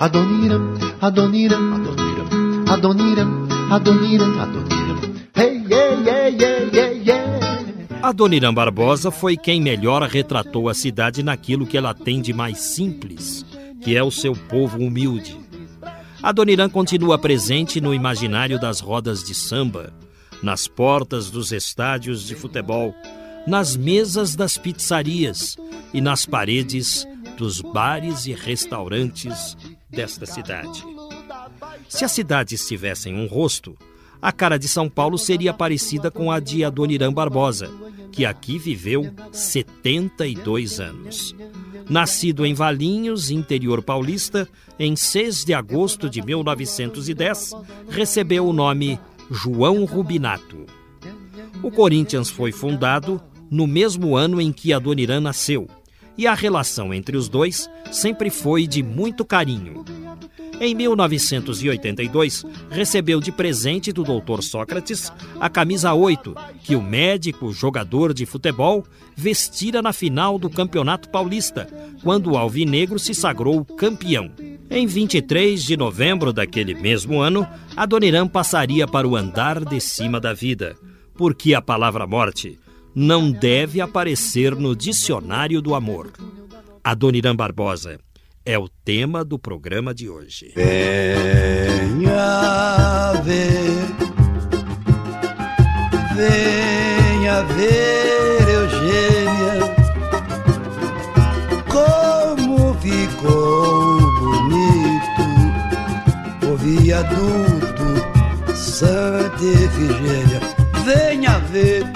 Adoniram, Adoniram, Adoniram, Adoniram, Adoniram, Adoniram. Hey, yeah, yeah, yeah, yeah, yeah. Adoniram Barbosa foi quem melhor retratou a cidade naquilo que ela tem de mais simples, que é o seu povo humilde. Adoniram continua presente no imaginário das rodas de samba, nas portas dos estádios de futebol, nas mesas das pizzarias e nas paredes dos bares e restaurantes desta cidade. Se as cidades tivessem um rosto, a cara de São Paulo seria parecida com a de Adoniran Barbosa, que aqui viveu 72 anos. Nascido em Valinhos, interior paulista, em 6 de agosto de 1910, recebeu o nome João Rubinato. O Corinthians foi fundado no mesmo ano em que Adoniran nasceu, e a relação entre os dois sempre foi de muito carinho. Em 1982, recebeu de presente do Dr. Sócrates a camisa 8, que o médico jogador de futebol vestira na final do Campeonato Paulista, quando o Alvinegro se sagrou campeão. Em 23 de novembro daquele mesmo ano, Adoniran passaria para o andar de cima da vida, porque a palavra morte não deve aparecer no dicionário do amor. Adoniran Barbosa é o tema do programa de hoje. Venha ver, venha ver, Eugênia, como ficou bonito o viaduto Santa Efigênia.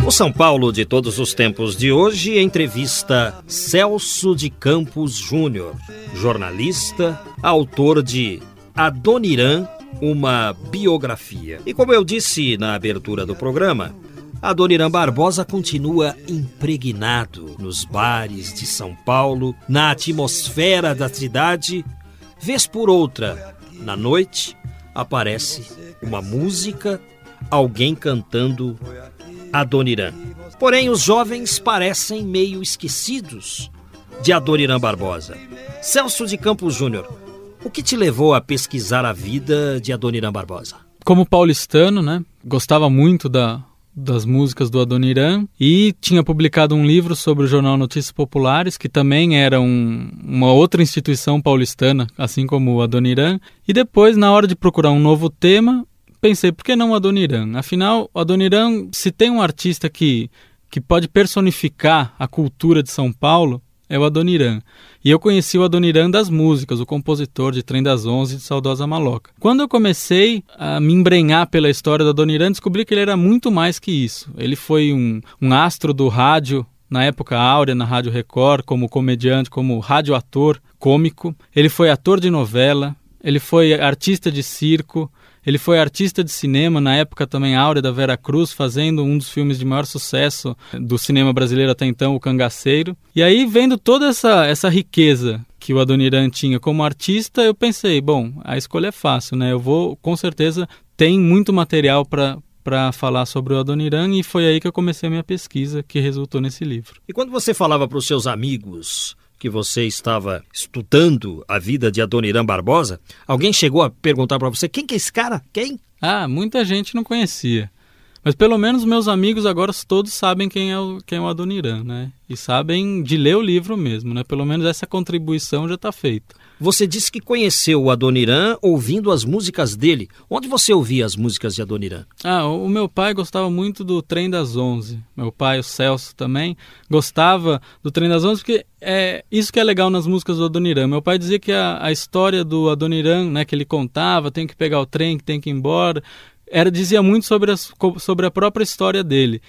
O São Paulo de todos os tempos de hoje entrevista Celso de Campos Júnior, jornalista, autor de Adoniran, uma biografia. E como eu disse na abertura do programa, Adoniran Barbosa continua impregnado nos bares de São Paulo, na atmosfera da cidade. Vez por outra, na noite, aparece uma música alguém cantando Adoniran. Porém, os jovens parecem meio esquecidos de Adoniran Barbosa. Celso de Campos Júnior, o que te levou a pesquisar a vida de Adoniran Barbosa? Como paulistano, né, gostava muito da, das músicas do Adoniran e tinha publicado um livro sobre o jornal Notícias Populares, que também era um, uma outra instituição paulistana, assim como o Adoniran. E depois, na hora de procurar um novo tema, pensei, por que não Adoniran? Afinal, Adoniran, se tem um artista que, que pode personificar a cultura de São Paulo, é o Adoniran. E eu conheci o Adoniran das músicas, o compositor de Trem das Onze e de Saudosa Maloca. Quando eu comecei a me embrenhar pela história do Adoniran, descobri que ele era muito mais que isso. Ele foi um, um astro do rádio na época áurea na Rádio Record, como comediante, como radioator cômico. Ele foi ator de novela, ele foi artista de circo, ele foi artista de cinema na época também áurea da Vera Cruz, fazendo um dos filmes de maior sucesso do cinema brasileiro até então, O Cangaceiro. E aí, vendo toda essa, essa riqueza que o Adoniran tinha como artista, eu pensei, bom, a escolha é fácil, né? Eu vou, com certeza, tem muito material para para falar sobre o Adoniran e foi aí que eu comecei a minha pesquisa que resultou nesse livro. E quando você falava para os seus amigos que você estava estudando a vida de Adoniran Barbosa, alguém chegou a perguntar para você quem que é esse cara? Quem? Ah, muita gente não conhecia. Mas pelo menos meus amigos agora todos sabem quem é o, quem é o Adoniran, né? E sabem de ler o livro mesmo, né? Pelo menos essa contribuição já está feita. Você disse que conheceu o Adoniran ouvindo as músicas dele. Onde você ouvia as músicas de Adoniran? Ah, o meu pai gostava muito do Trem das Onze. Meu pai, o Celso, também gostava do Trem das Onze porque é isso que é legal nas músicas do Adoniran. Meu pai dizia que a, a história do Adoniran, né, que ele contava, tem que pegar o trem, que tem que ir embora, era dizia muito sobre sobre a própria história dele.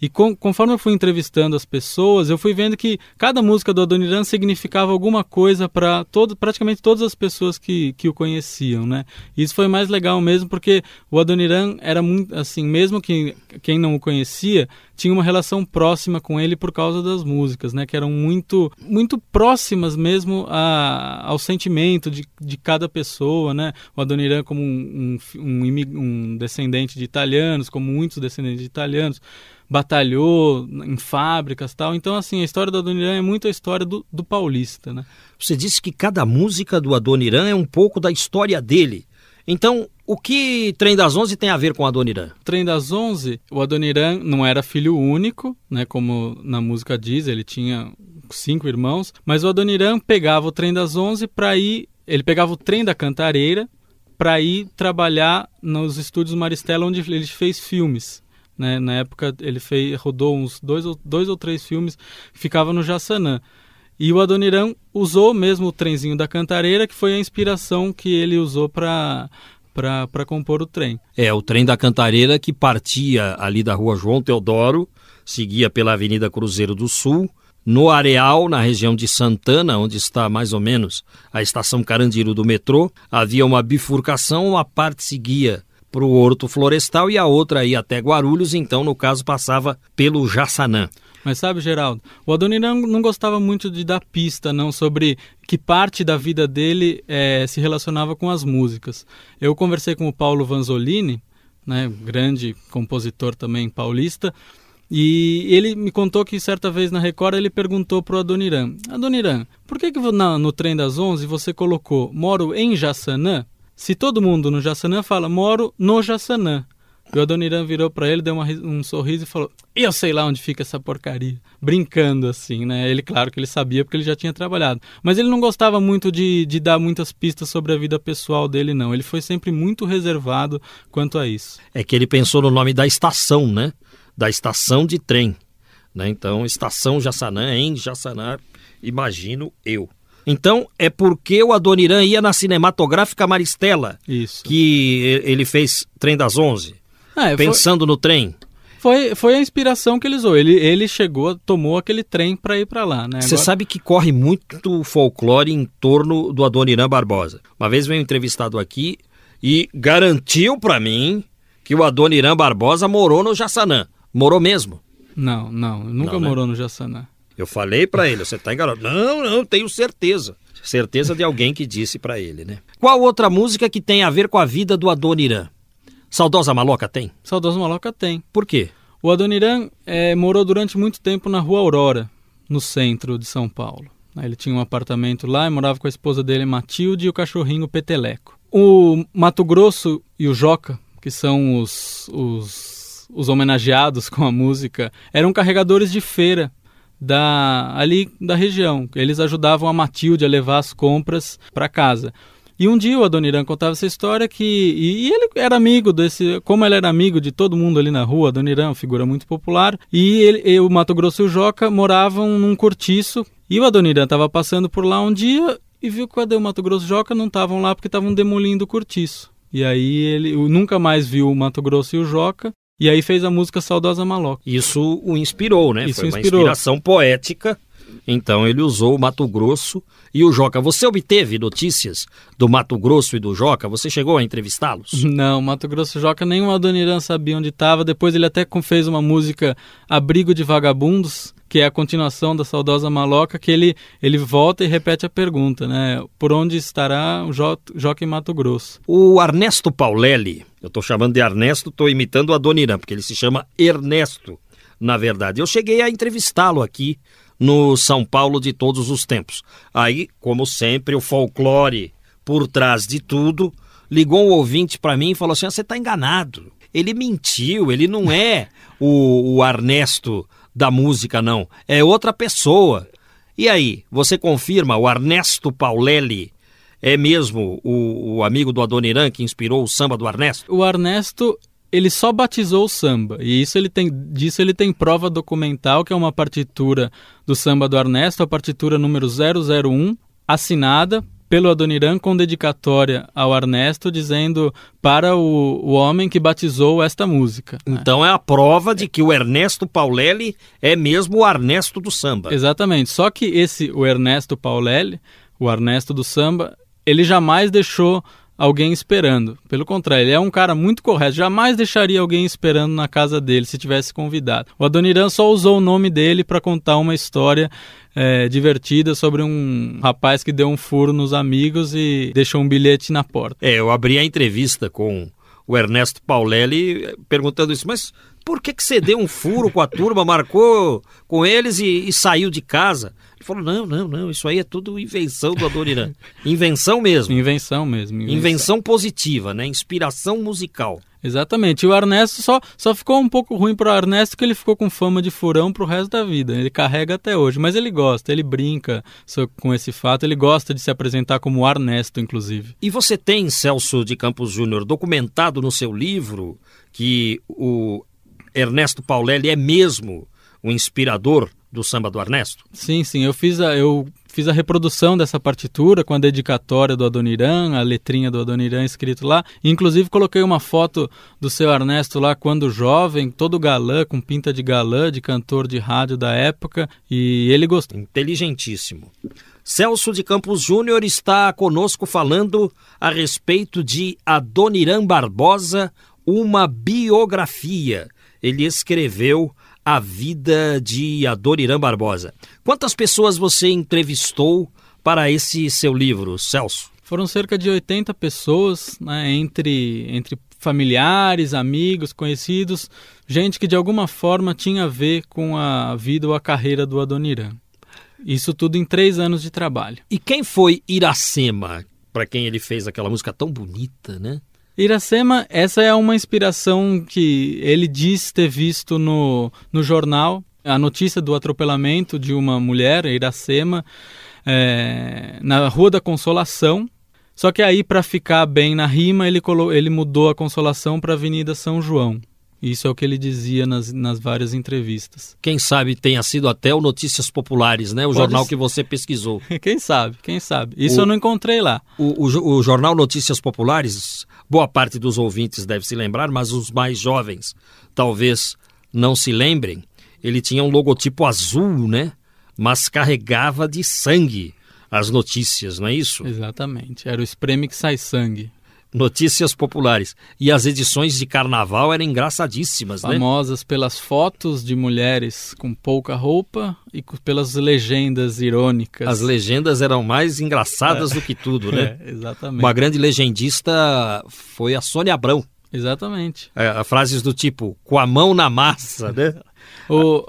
E com, conforme eu fui entrevistando as pessoas, eu fui vendo que cada música do Adoniran significava alguma coisa para todo, praticamente todas as pessoas que, que o conheciam, né? Isso foi mais legal mesmo porque o Adoniran era muito assim, mesmo que quem não o conhecia tinha uma relação próxima com ele por causa das músicas, né? Que eram muito muito próximas mesmo a, ao sentimento de, de cada pessoa, né? O Adoniran como um, um, um, um descendente de italianos, como muitos descendentes de italianos batalhou em fábricas tal. Então, assim, a história do Adoniran é muito a história do, do paulista, né? Você disse que cada música do Adoniran é um pouco da história dele. Então, o que Trem das Onze tem a ver com Adoniran? Trem das Onze, o Adoniran não era filho único, né, como na música diz, ele tinha cinco irmãos, mas o Adoniran pegava o Trem das Onze para ir, ele pegava o trem da Cantareira para ir trabalhar nos estúdios Maristela, onde ele fez filmes. Né? Na época ele fez, rodou uns dois ou, dois ou três filmes que ficava no Jaçanã. E o Adoniran usou mesmo o trenzinho da Cantareira, que foi a inspiração que ele usou para para compor o trem. É, o trem da Cantareira que partia ali da rua João Teodoro, seguia pela Avenida Cruzeiro do Sul, no Areal, na região de Santana, onde está mais ou menos a estação Carandiru do metrô, havia uma bifurcação, uma parte seguia para o Horto Florestal e a outra ia até Guarulhos, então no caso passava pelo Jaçanã. Mas sabe, Geraldo, o Adoniran não gostava muito de dar pista, não, sobre que parte da vida dele é, se relacionava com as músicas. Eu conversei com o Paulo Vanzolini, né, grande compositor também paulista, e ele me contou que certa vez na Record ele perguntou para o Adoniran: Adoniran, por que, que no, no trem das 11 você colocou moro em Jaçanã? Se todo mundo no Jaçanã fala, moro no Jaçanã. E o Adoniran virou para ele, deu uma, um sorriso e falou: Eu sei lá onde fica essa porcaria. Brincando assim, né? Ele, claro que ele sabia porque ele já tinha trabalhado. Mas ele não gostava muito de, de dar muitas pistas sobre a vida pessoal dele, não. Ele foi sempre muito reservado quanto a isso. É que ele pensou no nome da estação, né? Da estação de trem. Né? Então, estação Jaçanã, em Jaçanã, imagino eu. Então, é porque o Adoniran ia na cinematográfica Maristela Isso. que ele fez Trem das Onze, É, pensando foi, no trem. Foi, foi a inspiração que ele usou. Ele, ele chegou, tomou aquele trem para ir para lá. Né? Você Agora... sabe que corre muito folclore em torno do Adoniran Barbosa. Uma vez veio entrevistado aqui e garantiu para mim que o Adoniran Barbosa morou no Jaçanã. Morou mesmo? Não, não, nunca não, né? morou no Jaçanã. Eu falei para ele, você tá enganado. Não, não, tenho certeza. Certeza de alguém que disse para ele, né? Qual outra música que tem a ver com a vida do Adoniran? Saudosa Maloca tem? Saudosa Maloca tem. Por quê? O Adoniran é, morou durante muito tempo na Rua Aurora, no centro de São Paulo. Ele tinha um apartamento lá e morava com a esposa dele, Matilde, e o cachorrinho Peteleco. O Mato Grosso e o Joca, que são os, os, os homenageados com a música, eram carregadores de feira da ali da região. Eles ajudavam a Matilde a levar as compras para casa. E um dia o Adoniran contava essa história que. E, e, ele era amigo desse. Como ele era amigo de todo mundo ali na rua, Adoniran, figura muito popular. E, ele, e o Mato Grosso e o Joca moravam num cortiço. E o Adoniran estava passando por lá um dia e viu que o Mato Grosso e o Joca? Não estavam lá porque estavam demolindo o cortiço. E aí ele nunca mais viu o Mato Grosso e o Joca. E aí fez a música Saudosa Maloca. Isso o inspirou, né? Isso Foi inspirou. uma inspiração poética. Então ele usou o Mato Grosso e o Joca. Você obteve notícias do Mato Grosso e do Joca? Você chegou a entrevistá-los? Não, Mato Grosso e Joca nem o Adoniran sabia onde estava. Depois ele até fez uma música Abrigo de Vagabundos, que é a continuação da saudosa Maloca, que ele, ele volta e repete a pergunta, né? Por onde estará o jo Joca em Mato Grosso? O Ernesto Paulelli, eu estou chamando de Ernesto, estou imitando o Adoniran, porque ele se chama Ernesto, na verdade. Eu cheguei a entrevistá-lo aqui no São Paulo de todos os tempos. Aí, como sempre, o folclore por trás de tudo, ligou um ouvinte para mim e falou assim: ah, você está enganado. Ele mentiu, ele não é o, o Ernesto da música, não. É outra pessoa. E aí, você confirma o Ernesto Paulelli é mesmo o, o, amigo do Adoniran que inspirou o samba do Ernesto? O Ernesto, ele só batizou o samba. E isso ele tem, disso ele tem prova documental, que é uma partitura do samba do Ernesto, a partitura número 001, assinada pelo Adoniran com dedicatória ao Ernesto, dizendo para o, o homem que batizou esta música. Então é a prova de que o Ernesto Paulelli é mesmo o Ernesto do samba. Exatamente. Só que esse, o Ernesto Paulelli, o Ernesto do samba, ele jamais deixou alguém esperando. Pelo contrário, ele é um cara muito correto. Jamais deixaria alguém esperando na casa dele se tivesse convidado. O Adoniran só usou o nome dele para contar uma história é, divertida sobre um rapaz que deu um furo nos amigos e deixou um bilhete na porta. É, eu abri a entrevista com o Ernesto Paulelli eh, perguntando isso, mas por que, que você deu um furo com a turma, marcou com eles e, e saiu de casa? Falou: não, não, não, isso aí é tudo invenção do Adoniran. Invenção mesmo. Invenção mesmo. Invenção. invenção positiva, né? Inspiração musical. Exatamente. E o Ernesto só, só ficou um pouco ruim pro Ernesto que ele ficou com fama de furão pro resto da vida. Ele carrega até hoje, mas ele gosta, ele brinca com esse fato, ele gosta de se apresentar como Ernesto, inclusive. E você tem, Celso de Campos Júnior, documentado no seu livro que o Ernesto Paulelli é mesmo o inspirador do samba do Ernesto? Sim, sim. Eu fiz a, eu fiz a reprodução dessa partitura com a dedicatória do Adoniran, a letrinha do Adoniran escrito lá. Inclusive coloquei uma foto do seu Ernesto lá quando jovem, todo galã, com pinta de galã, de cantor de rádio da época, e ele gostou. Inteligentíssimo. Celso de Campos Júnior está conosco falando a respeito de Adoniran Barbosa, uma biografia. Ele escreveu a vida de Adoniran Barbosa. Quantas pessoas você entrevistou para esse seu livro, Celso? Foram cerca de 80 pessoas, né, entre, entre familiares, amigos, conhecidos, gente que de alguma forma tinha a ver com a vida ou a carreira do Adoniran. Isso tudo em três anos de trabalho. E quem foi Iracema, para quem ele fez aquela música tão bonita, né? Iracema, essa é uma inspiração que ele diz ter visto no, no jornal, a notícia do atropelamento de uma mulher, Iracema, é, na Rua da Consolação. Só que aí, para ficar bem na rima, ele, ele mudou a Consolação para Avenida São João. Isso é o que ele dizia nas, nas várias entrevistas. Quem sabe tenha sido até o Notícias Populares, né? O Pode jornal ser. que você pesquisou. quem sabe, quem sabe. Isso o, eu não encontrei lá. O, o, o, jornal Notícias Populares, boa parte dos ouvintes deve se lembrar, mas os mais jovens talvez não se lembrem. Ele tinha um logotipo azul, né? Mas carregava de sangue as notícias, não é isso? Exatamente. Era o espreme que sai sangue. Notícias populares. E as edições de carnaval eram engraçadíssimas, Famosas né? Famosas pelas fotos de mulheres com pouca roupa e pelas legendas irônicas. As legendas eram mais engraçadas é. do que tudo, né? É, exatamente. Uma grande legendista foi a Sônia Abrão. Exatamente. É, frases do tipo, com a mão na massa, né? O,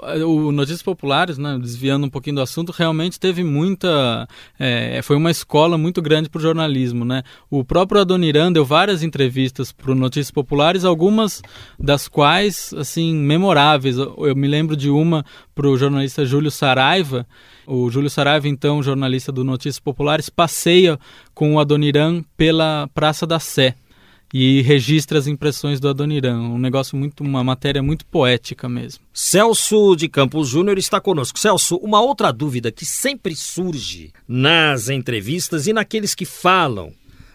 o Notícias Populares, né, desviando um pouquinho do assunto, realmente teve muita. É, foi uma escola muito grande para o jornalismo. Né? O próprio Adoniran deu várias entrevistas para o Notícias Populares, algumas das quais assim memoráveis. Eu me lembro de uma para o jornalista Júlio Saraiva. O Júlio Saraiva, então jornalista do Notícias Populares, passeia com o Adoniran pela Praça da Sé e registra as impressões do Adoniran. Um negócio muito, uma matéria muito poética mesmo. Celso de Campos Júnior está conosco. Celso, uma outra dúvida que sempre surge nas entrevistas e naqueles que falam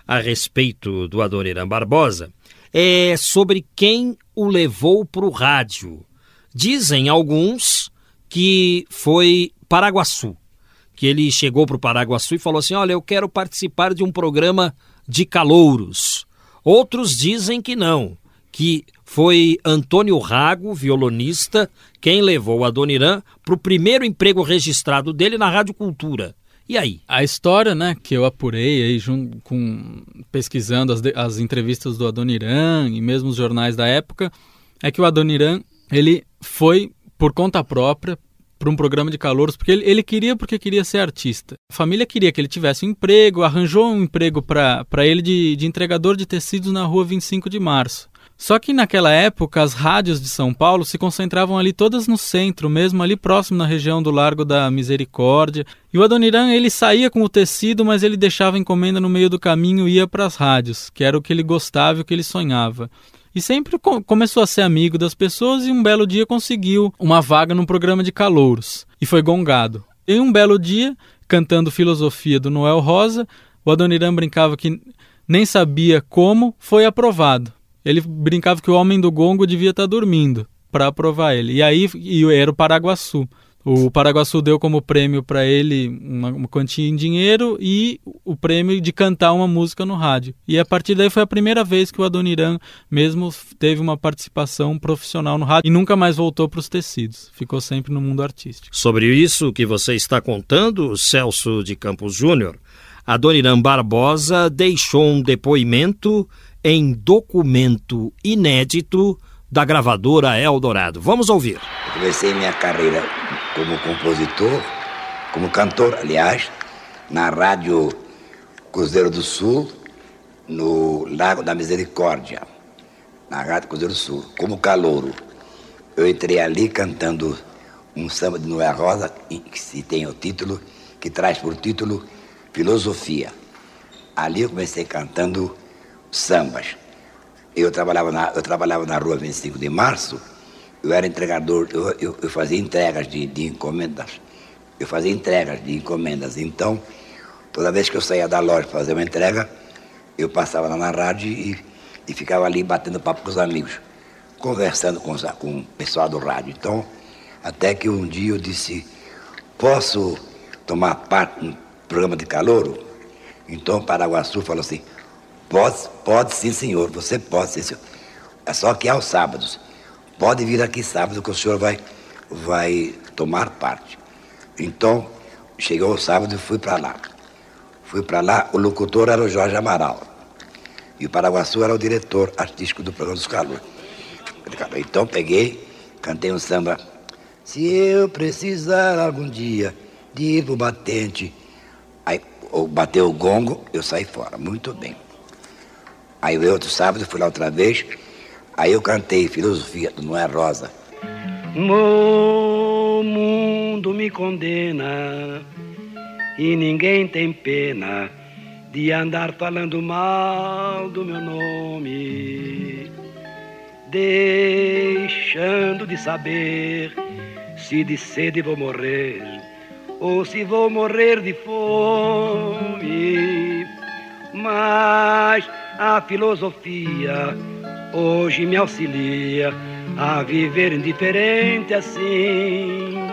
a respeito do Adoniran Barbosa é sobre quem o levou para o rádio. Dizem alguns que foi Paraguaçu, que ele chegou para o Paraguaçu e falou assim: Olha, eu quero participar de um programa de calouros. Outros dizem que não, que foi Antônio Rago, violonista, quem levou a Doniran para o primeiro emprego registrado dele na Rádio Cultura. E aí? A história, né, que eu apurei aí junto com pesquisando as, as entrevistas do Adoniran e mesmo os jornais da época, é que o Adoniran ele foi por conta própria para um programa de calouros, porque ele, ele, queria porque queria ser artista. A família queria que ele tivesse um emprego, arranjou um emprego para ele de, de entregador de tecidos na rua 25 de março. Só que naquela época as rádios de São Paulo se concentravam ali todas no centro, mesmo ali próximo na região do Largo da Misericórdia. E o Adoniran ele saía com o tecido, mas ele deixava a encomenda no meio do caminho e ia para as rádios, que era o que ele gostava e o que ele sonhava e sempre começou a ser amigo das pessoas e um belo dia conseguiu uma vaga num programa de calouros e foi gongado. Em um belo dia, cantando Filosofia do Noel Rosa, o Adoniran brincava que nem sabia como, foi aprovado. Ele brincava que o homem do gongo devia estar dormindo para aprovar ele. E aí e era o Paraguaçu. O Paraguaçu deu como prêmio para ele uma, uma, quantia em dinheiro e o prêmio de cantar uma música no rádio. E a partir daí foi a primeira vez que o Adoniran mesmo teve uma participação profissional no rádio e nunca mais voltou para os tecidos. Ficou sempre no mundo artístico. Sobre isso que você está contando, Celso de Campos Júnior, Adoniran Barbosa deixou um depoimento em documento inédito da gravadora Eldorado. Vamos ouvir. Eu comecei minha carreira como compositor, como cantor, aliás, na Rádio Cruzeiro do Sul, no Lago da Misericórdia, na Rádio Cruzeiro do Sul, como calouro. Eu entrei ali cantando um samba de Noé Rosa, que se tem o título, que traz por título Filosofia. Ali eu comecei cantando sambas. Eu trabalhava na, eu trabalhava na rua 25 de março, eu era entregador, eu, eu, eu fazia entregas de, de encomendas. Eu fazia entregas de encomendas. Então, toda vez que eu saía da loja para fazer uma entrega, eu passava lá na rádio e, e ficava ali batendo papo com os amigos, conversando com, os, com o pessoal do rádio. Então, até que um dia eu disse, posso tomar parte no programa de calouro? Então Paraguaçu falou assim, Pode, pode sim, senhor, você pode sim, senhor. É só que aos sábados. Pode vir aqui sábado que o senhor vai, vai tomar parte. Então, chegou o sábado e fui para lá. Fui para lá, o locutor era o Jorge Amaral. E o Paraguaçu era o diretor artístico do programa dos Calor. Então peguei, cantei um samba. Se eu precisar algum dia de ir pro batente, aí bateu o gongo, eu saí fora. Muito bem. Aí outro sábado, fui lá outra vez. Aí eu cantei Filosofia do Noé Rosa. O mundo me condena e ninguém tem pena de andar falando mal do meu nome, deixando de saber se de sede vou morrer ou se vou morrer de fome. Mas a filosofia hoje me auxilia a viver indiferente assim.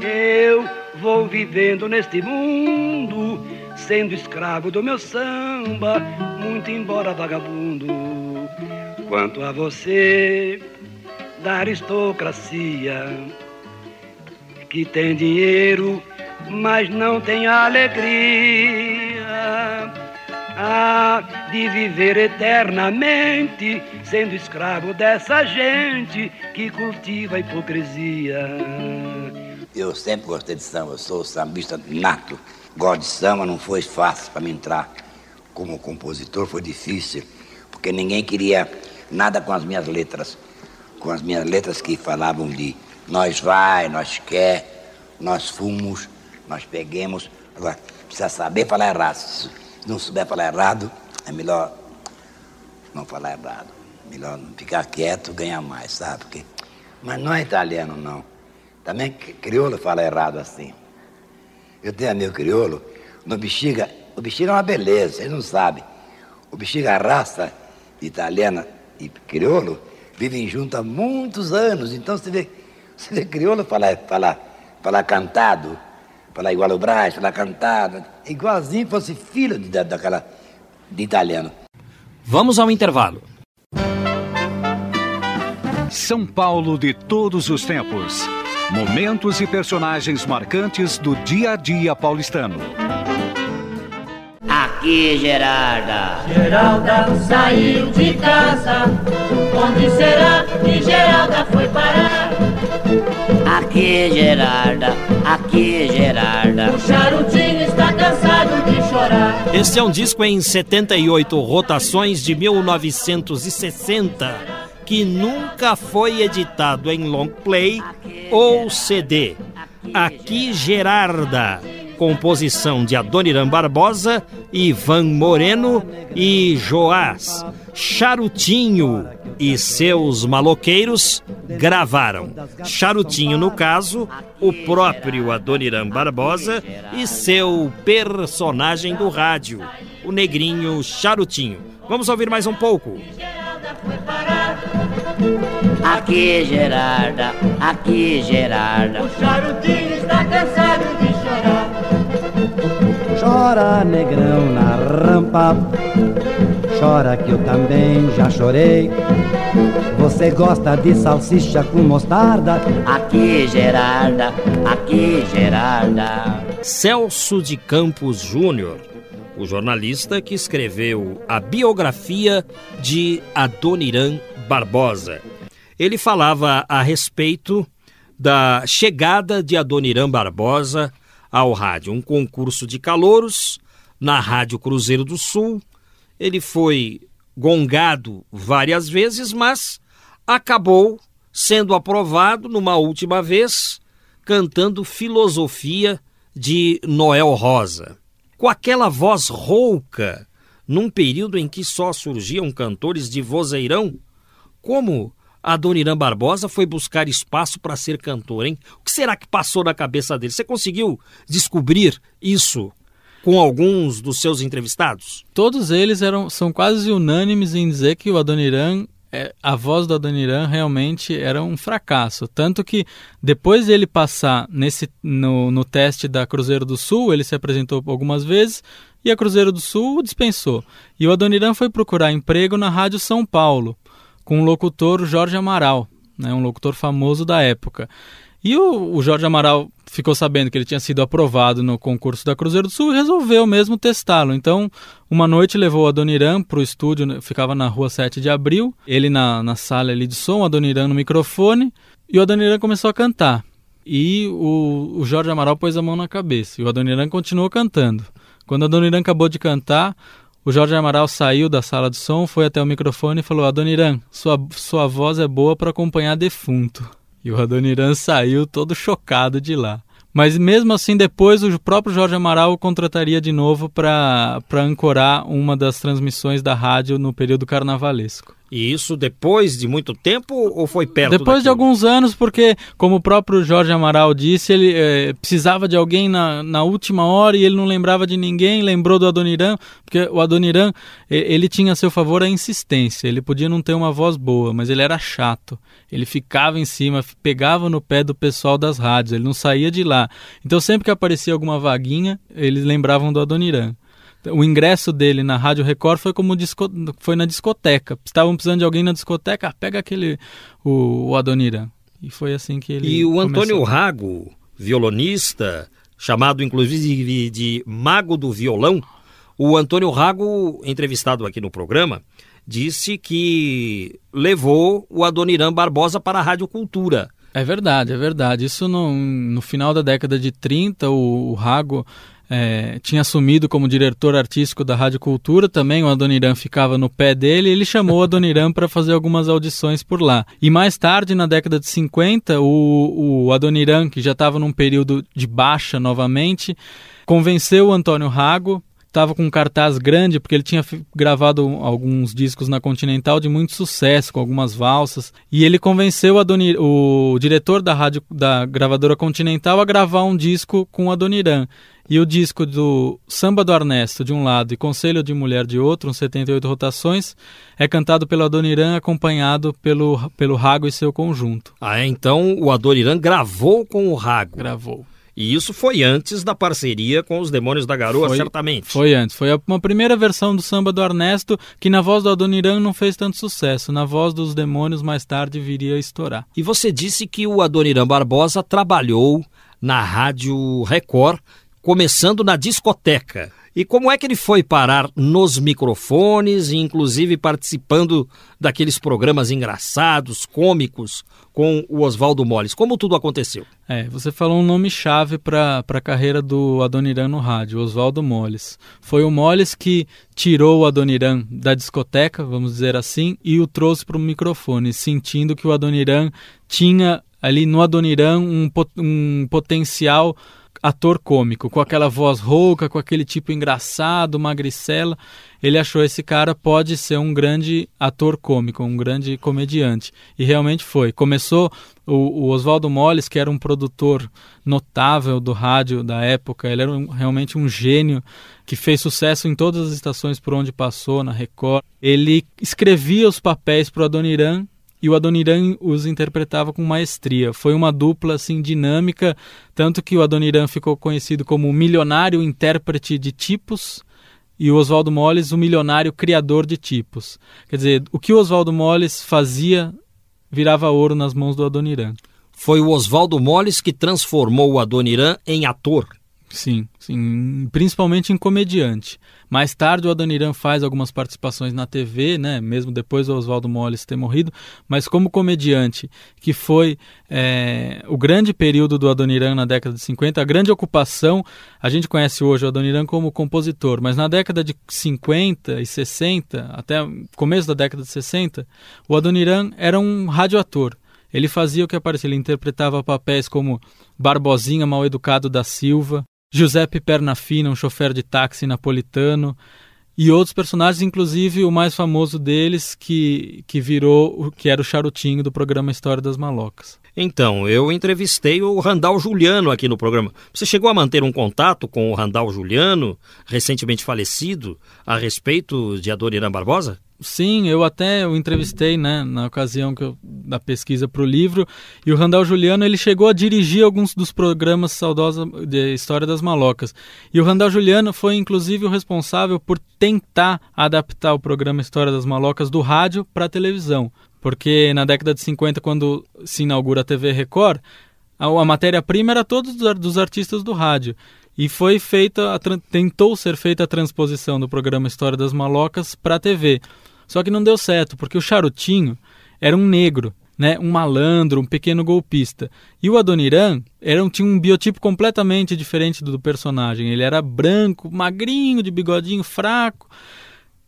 Eu vou vivendo neste mundo, sendo escravo do meu samba, muito embora vagabundo. Quanto a você, da aristocracia, que tem dinheiro, mas não tem alegria há de viver eternamente, sendo escravo dessa gente que cultiva a hipocrisia. Eu sempre gostei de samba, eu sou sambista nato. Gosto de samba, não foi fácil para me entrar como compositor, foi difícil, porque ninguém queria nada com as minhas letras, com as minhas letras que falavam de nós vai, nós quer, nós fomos, nós peguemos. Agora, precisa saber falar errado não souber falar errado, é melhor não falar errado. Melhor ficar quieto, ganhar mais, sabe? Porque... Mas não é italiano, não. Também crioulo fala errado assim. Eu tenho amigo crioulo, no bexiga, o bexiga é uma beleza, vocês não sabem. O bexiga, a raça italiana e crioulo, vivem juntos há muitos anos. Então você vê, você vê crioulo falar, falar, falar cantado, falar igual o Braz, falar cantado, igualzinho fosse filho de, daquela de italiano. Vamos ao intervalo. São Paulo de todos os tempos. Momentos e personagens marcantes do dia a dia paulistano. Aqui, Gerarda. Geralda saiu de casa. Onde será que Geralda foi parar? Aqui, Gerarda, aqui, Gerarda. O charutinho está cansado de chorar. Este é um disco em 78 rotações de 1960, que nunca foi editado em long play ou CD. Aqui, Gerarda. Composição de Adoniran Barbosa, Ivan Moreno e Joás. Charutinho e seus maloqueiros gravaram. Charutinho, no caso, o próprio Adoniran Barbosa e seu personagem do rádio, o negrinho Charutinho. Vamos ouvir mais um pouco. Aqui, Gerarda, aqui, Gerarda. O charutinho está cansado. Chora, negrão, na rampa. Chora que eu também já chorei. Você gosta de salsicha com mostarda? Aqui, Gerarda, aqui, Gerarda. Celso de Campos Júnior, o jornalista que escreveu a biografia de Adoniran Barbosa. Ele falava a respeito da chegada de Adoniran Barbosa ao rádio, um concurso de calouros na Rádio Cruzeiro do Sul. Ele foi gongado várias vezes, mas acabou sendo aprovado numa última vez cantando Filosofia de Noel Rosa. Com aquela voz rouca, num período em que só surgiam cantores de vozeirão, como a Dona Barbosa foi buscar espaço para ser cantor, hein? O que será que passou na cabeça dele? Você conseguiu descobrir isso com alguns dos seus entrevistados? Todos eles eram, são quase unânimes em dizer que o Adoniran, é, a voz do Adoniran realmente era um fracasso. Tanto que depois dele passar nesse, no, no teste da Cruzeiro do Sul, ele se apresentou algumas vezes e a Cruzeiro do Sul o dispensou. E o Adoniran foi procurar emprego na Rádio São Paulo com o locutor Jorge Amaral, né, um locutor famoso da época. E o, o, Jorge Amaral ficou sabendo que ele tinha sido aprovado no concurso da Cruzeiro do Sul e resolveu mesmo testá-lo. Então, uma noite levou a Adoniran para o estúdio, né, ficava na rua 7 de abril, ele na, na sala ali de som, a Adoniran no microfone, e o Adoniran começou a cantar. E o, o Jorge Amaral pôs a mão na cabeça, e o Adoniran continuou cantando. Quando a Adoniran acabou de cantar, o Jorge Amaral saiu da sala de som, foi até o microfone e falou: Adoniran, sua, sua voz é boa para acompanhar defunto. E o Adoniran saiu todo chocado de lá. Mas mesmo assim, depois o próprio Jorge Amaral o contrataria de novo para ancorar uma das transmissões da rádio no período carnavalesco. E isso depois de muito tempo ou foi perto Depois daquilo? de alguns anos, porque, como o próprio Jorge Amaral disse, ele é, precisava de alguém na, na última hora e ele não lembrava de ninguém, lembrou do Adoniran, porque o Adoniran, ele tinha a seu favor a insistência, ele podia não ter uma voz boa, mas ele era chato. Ele ficava em cima, pegava no pé do pessoal das rádios, ele não saía de lá. Então sempre que aparecia alguma vaguinha, eles lembravam do Adoniran o ingresso dele na Rádio Record foi como disco, foi na discoteca. Estavam precisando de alguém na discoteca, ah, pega aquele o, o Adoniran. E foi assim que ele E o Antônio começou. Rago, violonista, chamado inclusive de mago do violão, o Antônio Rago, entrevistado aqui no programa, disse que levou o Adoniran Barbosa para a Rádio Cultura. É verdade, é verdade. Isso no, no final da década de 30, o, o Rago é, tinha assumido como diretor artístico da Rádio Cultura também, o Adoniran ficava no pé dele e ele chamou o Adoniran para fazer algumas audições por lá. E mais tarde, na década de 50, o, o Adoniran, que já estava num período de baixa novamente, convenceu o Antônio Rago estava com um cartaz grande porque ele tinha gravado alguns discos na Continental de muito sucesso, com algumas valsas, e ele convenceu Adonir, o diretor da rádio da gravadora Continental a gravar um disco com o Adoniran. E o disco do Samba do Ernesto de um lado e Conselho de Mulher de outro, uns 78 rotações, é cantado pelo Adoniran acompanhado pelo, pelo Rago e seu conjunto. Ah, então o Adoniran gravou com o Rago. Gravou. E isso foi antes da parceria com os Demônios da Garoa, Foi- certamente. Foi antes. Foi uma primeira versão do samba do Ernesto, que na voz do Adoniran não fez tanto sucesso. Na voz dos demônios, mais tarde viria a estourar. E você disse que o Adoniran Barbosa trabalhou na Rádio Record, começando na discoteca. E como é que ele foi parar nos microfones inclusive participando daqueles programas engraçados, cômicos, com o Oswaldo Molles? Como tudo aconteceu? É, você falou um nome-chave para a carreira do Adoniran no rádio, Oswaldo Molles. Foi o Molles que tirou o Adoniran da discoteca, vamos dizer assim, e o trouxe para o microfone, sentindo que o Adoniran tinha ali no Adoniran um, um potencial ator cômico, com aquela voz rouca, com aquele tipo engraçado, magricela. Ele achou esse cara pode ser um grande ator cômico, um grande comediante. E realmente foi. Começou o, o Oswaldo Molles, que era um produtor notável do rádio da época, ele era um, realmente um gênio que fez sucesso em todas as estações por onde passou, na Record. Ele escrevia os papéis para o Adoniran e o Adoniran os interpretava com maestria. Foi uma dupla assim dinâmica, tanto que o Adoniran ficou conhecido como o milionário intérprete de tipos e o Oswaldo Molles o milionário criador de tipos. Quer dizer, o que o Oswaldo Molles fazia virava ouro nas mãos do Adoniran. Foi o Oswaldo Molles que transformou o Adoniran em ator. Sim, sim, principalmente em comediante. Mais tarde o Adoniran faz algumas participações na TV, né, mesmo depois do Oswaldo Molles ter morrido, mas como comediante, que foi é, o grande período do Adoniran na década de 50, a grande ocupação, a gente conhece hoje o Adoniran como compositor, mas na década de 50 e 60, até começo da década de 60, o Adoniran era um radioator. Ele fazia o que aparecia, ele interpretava papéis como Barbosinha mal educado da Silva, Giuseppe Pernafina, um chofer de táxi napolitano, e outros personagens, inclusive o mais famoso deles, que, que virou, que era o charutinho do programa História das Malocas. Então, eu entrevistei o Randall Juliano aqui no programa. Você chegou a manter um contato com o Randall Juliano, recentemente falecido, a respeito de Adoniran Barbosa? Sim, eu até o entrevistei, né, na ocasião que eu, da pesquisa para o livro, e o Randall Juliano ele chegou a dirigir alguns dos programas saudosos de História das Malocas. E o Randall Juliano foi inclusive o responsável por tentar adaptar o programa História das Malocas do rádio para a televisão, porque na década de 50 quando se inaugura a TV Record, a, a matéria-prima era todos dos artistas do rádio. E foi feita, tentou ser feita a transposição do programa História das Malocas para a TV. Só que não deu certo, porque o Charutinho era um negro, né, um malandro, um pequeno golpista. E o Adoniran era um, tinha um biotipo completamente diferente do, do personagem. Ele era branco, magrinho, de bigodinho fraco.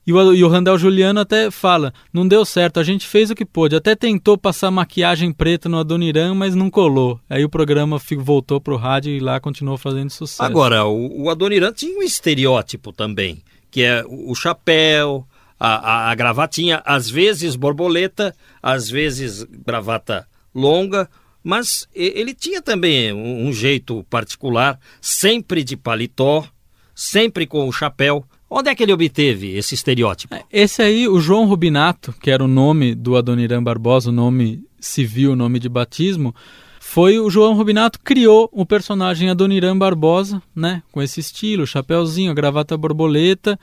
E o, e o Randall Juliano até fala: não deu certo, a gente fez o que pôde. Até tentou passar maquiagem preta no Adoniran, mas não colou. Aí o programa voltou pro rádio e lá continuou fazendo sucesso. Agora, o, o Adoniran tinha um estereótipo também, que é o chapéu, a, a, a gravatinha, às vezes borboleta, às vezes gravata longa, mas ele tinha também um, jeito particular, sempre de paletó, sempre com o chapéu. Onde é que ele obteve esse estereótipo? É, esse aí, o João Rubinato, que era o nome do Adoniran Barbosa, o nome civil, o nome de batismo, foi o João Rubinato criou o personagem Adoniran Barbosa, né, com esse estilo, chapéuzinho, gravata borboleta,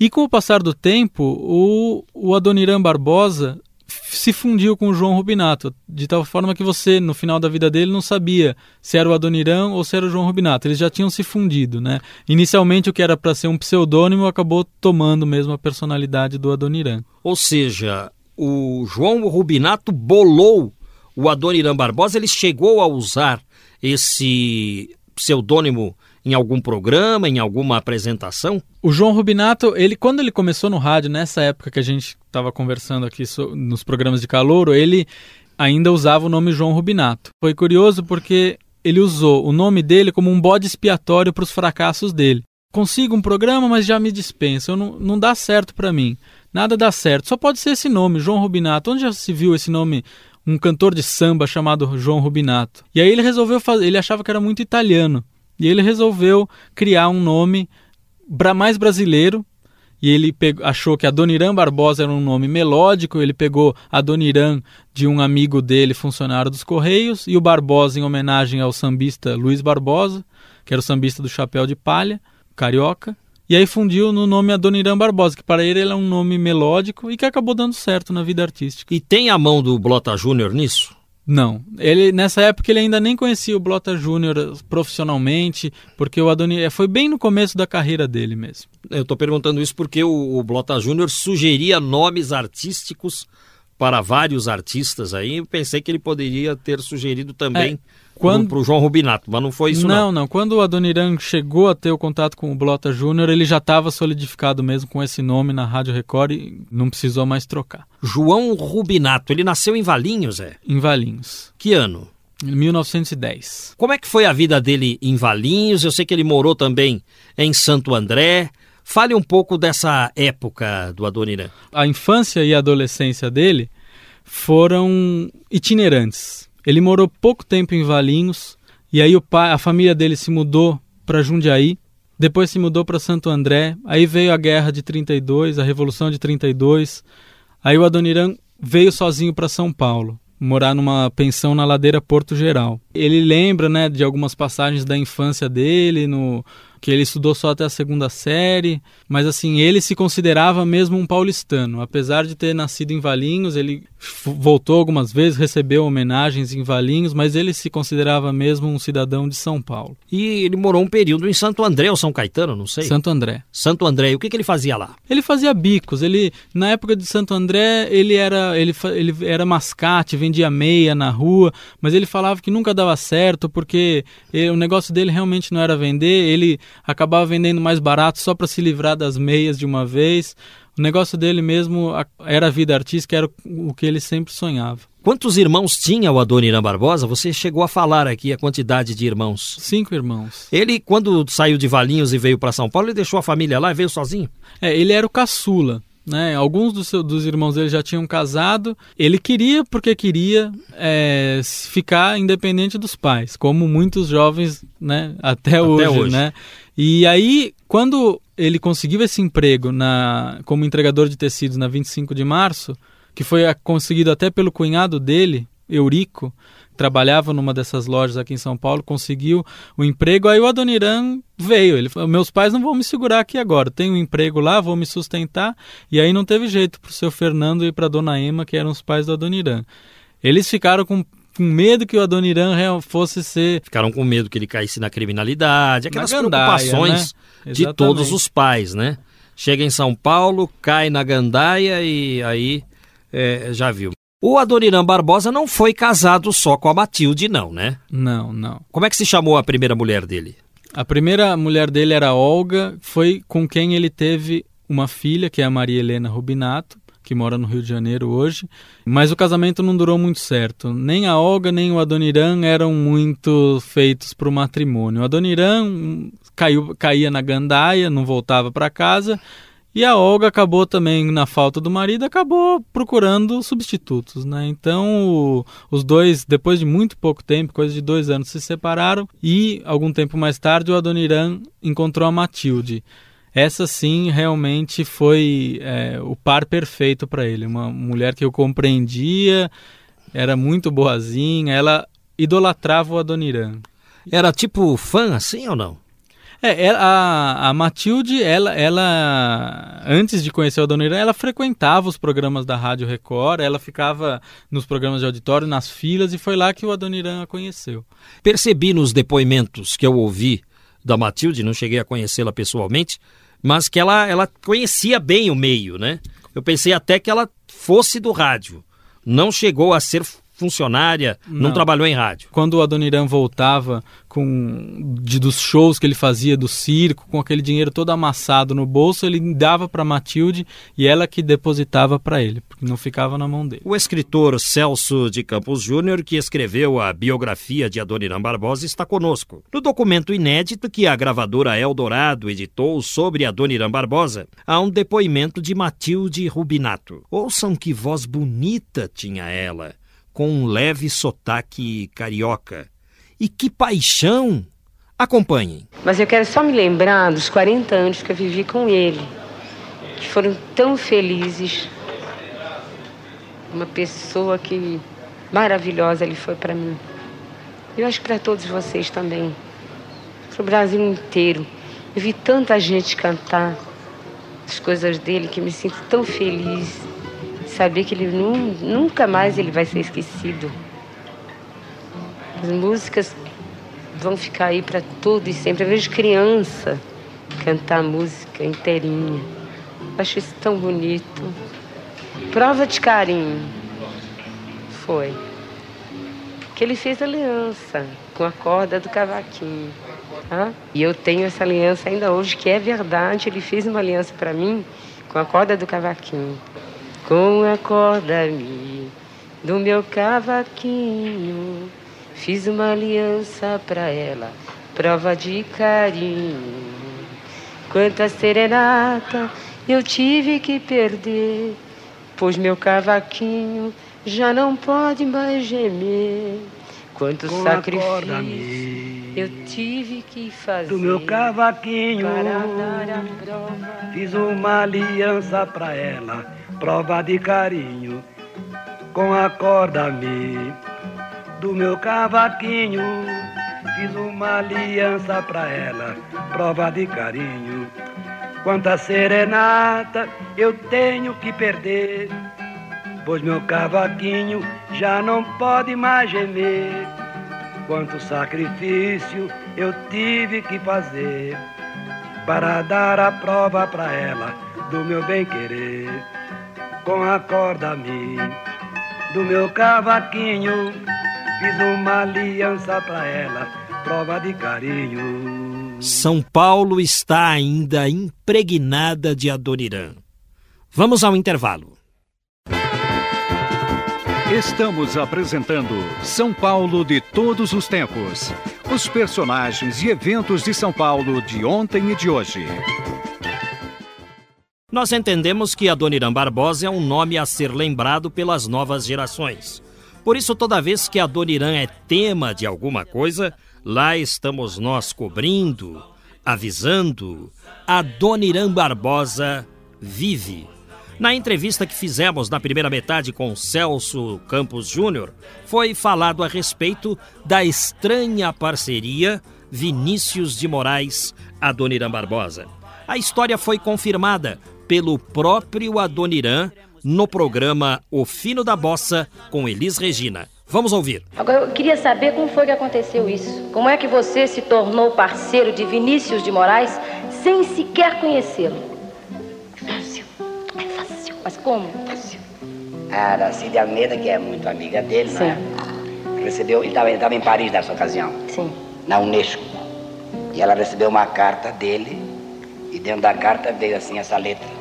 e com o passar do tempo, o, o Adoniran Barbosa se fundiu com o João Rubinato, de tal forma que você, no final da vida dele, não sabia se era o Adoniran ou se era o João Rubinato. Eles já tinham se fundido, né? Inicialmente, o que era para ser um pseudônimo acabou tomando mesmo a personalidade do Adoniran. Ou seja, o João Rubinato bolou o Adoniran Barbosa, ele chegou a usar esse pseudônimo em algum programa, em alguma apresentação? O João Rubinato, ele quando ele começou no rádio, nessa época que a gente estava conversando aqui so, nos programas de calouro, ele ainda usava o nome João Rubinato. Foi curioso porque ele usou o nome dele como um bode expiatório para os fracassos dele. Consigo um programa, mas já me dispensa. Não, não dá certo para mim. Nada dá certo. Só pode ser esse nome, João Rubinato. Onde já se viu esse nome? Um cantor de samba chamado João Rubinato. E aí ele resolveu fazer. Ele achava que era muito italiano. E ele resolveu criar um nome mais brasileiro. E ele pegou, achou que Adoniran Barbosa era um nome melódico. Ele pegou Adoniran de um amigo dele, funcionário dos Correios, e o Barbosa em homenagem ao sambista Luiz Barbosa, que era o sambista do Chapéu de Palha, carioca. E aí fundiu no nome Adoniran Barbosa, que para ele, é um nome melódico e que acabou dando certo na vida artística. E tem a mão do Blota Júnior nisso? Não, ele nessa época ele ainda nem conhecia o Blota Júnior profissionalmente, porque o Adoni foi bem no começo da carreira dele mesmo. Eu estou perguntando isso porque o, o Blota Júnior sugeria nomes artísticos para vários artistas aí. Eu pensei que ele poderia ter sugerido também é, quando... para o João Rubinato, mas não foi isso não. Não, não. Quando o Adoniran chegou a ter o contato com o Blota Júnior, ele já estava solidificado mesmo com esse nome na Rádio Record e não precisou mais trocar. João Rubinato, ele nasceu em Valinhos, é? Em Valinhos. Que ano? Em 1910. Como é que foi a vida dele em Valinhos? Eu sei que ele morou também em Santo André. Fale um pouco dessa época do Adoniran. A infância e a adolescência dele foram itinerantes. Ele morou pouco tempo em Valinhos e aí pai, a família dele se mudou para Jundiaí, depois se mudou para Santo André, aí veio a guerra de 32, a revolução de 32. Aí o Adoniran veio sozinho para São Paulo, morar numa pensão na ladeira Porto Geral. Ele lembra, né, de algumas passagens da infância dele no que ele estudou só até a segunda série, mas assim, ele se considerava mesmo um paulistano. Apesar de ter nascido em Valinhos, ele voltou algumas vezes, recebeu homenagens em Valinhos, mas ele se considerava mesmo um cidadão de São Paulo. E ele morou um período em Santo André ou São Caetano, não sei. Santo André. Santo André. E o que, que ele fazia lá? Ele fazia bicos. Ele na época de Santo André, ele era ele, ele era mascate, vendia meia na rua, mas ele falava que nunca dava certo porque ele, o negócio dele realmente não era vender, ele acabava vendendo mais barato só para se livrar das meias de uma vez. O negócio dele mesmo era a vida artística, era o que ele sempre sonhava. Quantos irmãos tinha o Adoniran Barbosa? Você chegou a falar aqui a quantidade de irmãos. Cinco irmãos. Ele, quando saiu de Valinhos e veio para São Paulo, ele deixou a família lá e veio sozinho? É, ele era o caçula. Né? Alguns dos, seus, dos irmãos dele já tinham casado. Ele queria, porque queria, é, ficar independente dos pais, como muitos jovens né? até, até hoje, hoje. Né? E aí, quando ele conseguiu esse emprego na, como entregador de tecidos na 25 de março, que foi conseguido até pelo cunhado dele, Eurico, trabalhava numa dessas lojas aqui em São Paulo, conseguiu o emprego, aí o Adoniran veio. Ele falou: meus pais não vão me segurar aqui agora, tenho um emprego lá, vou me sustentar. E aí não teve jeito para o seu Fernando e para a dona Ema, que eram os pais do Adoniran. Eles ficaram com com medo que o Adoniran fosse ser. Ficaram com medo que ele caísse na criminalidade, aquelas na gandaia, preocupações né? de todos os pais, né? Chega em São Paulo, cai na gandaia e aí é, já viu. O Adoniran Barbosa não foi casado só com a Matilde, não, né? Não, não. Como é que se chamou a primeira mulher dele? A primeira mulher dele era Olga, foi com quem ele teve uma filha, que é a Maria Helena Rubinato que mora no Rio de Janeiro hoje. Mas o casamento não durou muito certo. Nem a Olga nem o Adoniran eram muito feitos para o matrimônio. O Adoniran caiu, caía na gandaia, não voltava para casa. E a Olga acabou também, na falta do marido, acabou procurando substitutos, né? Então, o, os dois, depois de muito pouco tempo, coisa de dois anos, se separaram. E, algum tempo mais tarde, o Adoniran encontrou a Matilde. Essa sim realmente foi é, o par perfeito para ele. Uma mulher que eu compreendia, era muito boazinha, ela idolatrava o Adoniran. Era tipo fã assim ou não? É, a, a Matilde, ela, ela, antes de conhecer o Adoniran, ela frequentava os programas da Rádio Record, ela ficava nos programas de auditório, nas filas, e foi lá que o Adoniran a conheceu. Percebi nos depoimentos que eu ouvi da Matilde, não cheguei a conhecê-la pessoalmente, mas que ela, ela conhecia bem o meio, né? Eu pensei até que ela fosse do rádio. Não chegou a ser funcionária, não. não, trabalhou em rádio. Quando o Adoniran voltava com de, dos shows que ele fazia do circo, com aquele dinheiro todo amassado no bolso, ele dava para Matilde e ela que depositava para ele, porque não ficava na mão dele. O escritor Celso de Campos Júnior, que escreveu a biografia de Adoniran Barbosa, está conosco. No documento inédito que a gravadora Eldorado editou sobre Adoniran Barbosa, há um depoimento de Matilde Rubinato. Ouçam que voz bonita tinha ela com um leve sotaque carioca. E que paixão! Acompanhem. Mas eu quero só me lembrar dos 40 anos que eu vivi com ele, que foram tão felizes. Uma pessoa que maravilhosa ele foi para mim. Eu acho que para todos vocês também. Para o Brasil inteiro. Eu vi tanta gente cantar as coisas dele que me sinto tão feliz saber que ele nunca mais ele vai ser esquecido. As músicas vão ficar aí para todo e sempre. Eu vejo criança cantar música inteirinha. Acho isso tão bonito. Prova de carinho. Foi. Que ele fez aliança com a corda do cavaquinho. Tá? E eu tenho essa aliança ainda hoje, que é verdade. Ele fez uma aliança para mim com a corda do cavaquinho com a corda do meu cavaquinho. Fiz uma aliança pra ela, prova de carinho. Quanta serenata eu tive que perder, pois meu cavaquinho já não pode mais gemer. Quanto Com sacrifício eu tive que fazer do meu cavaquinho. Fiz uma aliança pra ela, prova de carinho. Com a corda-me do meu cavaquinho. Fiz uma aliança pra ela, prova de carinho. Quanta serenata eu tenho que perder, pois meu cavaquinho já não pode mais gemer. Quanto sacrifício eu tive que fazer para dar a prova pra ela do meu bem-querer. Com a corda-me do meu cavaquinho, fiz uma aliança pra ela, prova de carinho. São Paulo está ainda impregnada de Adoniran. Vamos ao intervalo. Estamos apresentando São Paulo de todos os tempos. Os personagens e eventos de São Paulo de ontem e de hoje. Nós entendemos que Adoniran Barbosa é um nome a ser lembrado pelas novas gerações. Por isso, toda vez que Adoniran é tema de alguma coisa, lá estamos nós cobrindo, avisando. Adoniran Barbosa vive. Na entrevista que fizemos na primeira metade com Celso Campos Júnior, foi falado a respeito da estranha parceria Vinícius de Moraes Adoniran Barbosa. A história foi confirmada pelo próprio Adoniran no programa O Fino da Bossa com Elis Regina. Vamos ouvir. Agora, eu queria saber como foi que aconteceu isso. Como é que você se tornou parceiro de Vinícius de Moraes sem sequer conhecê-lo? Fácil. É fácil. Mas como? A Aracide Almeida, que é muito amiga dele, né? Recebeu, ele estava em Paris nessa ocasião, Sim. na Unesco. E ela recebeu uma carta dele, e dentro da carta veio assim essa letra,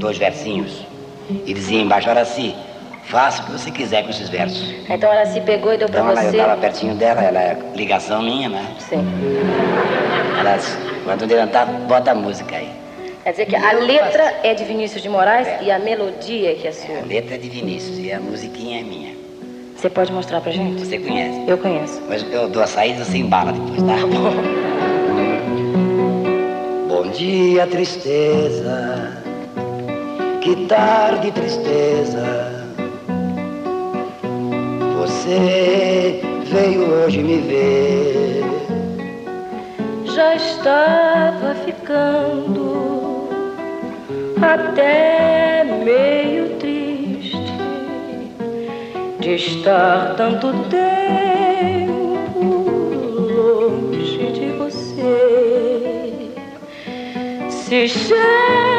dois versinhos. E dizia embaixo, Araci, faça o que você quiser com esses versos. Então ela se pegou e deu pra Então ela, eu estava pertinho dela, ela é ligação minha, né? Sim. Ela, quando levantar, bota a música aí. Quer dizer que a letra é de Vinícius de Moraes e a melodia que é A sua. letra é de Vinícius e a musiquinha é minha. Você pode mostrar pra gente? Você conhece? Eu conheço. Mas eu dou a saída, você embala depois, tá? Bom dia, tristeza. Que tarde, tristeza. Você veio hoje me ver. Já estava ficando até meio triste de estar tanto tempo longe de você. Se chegue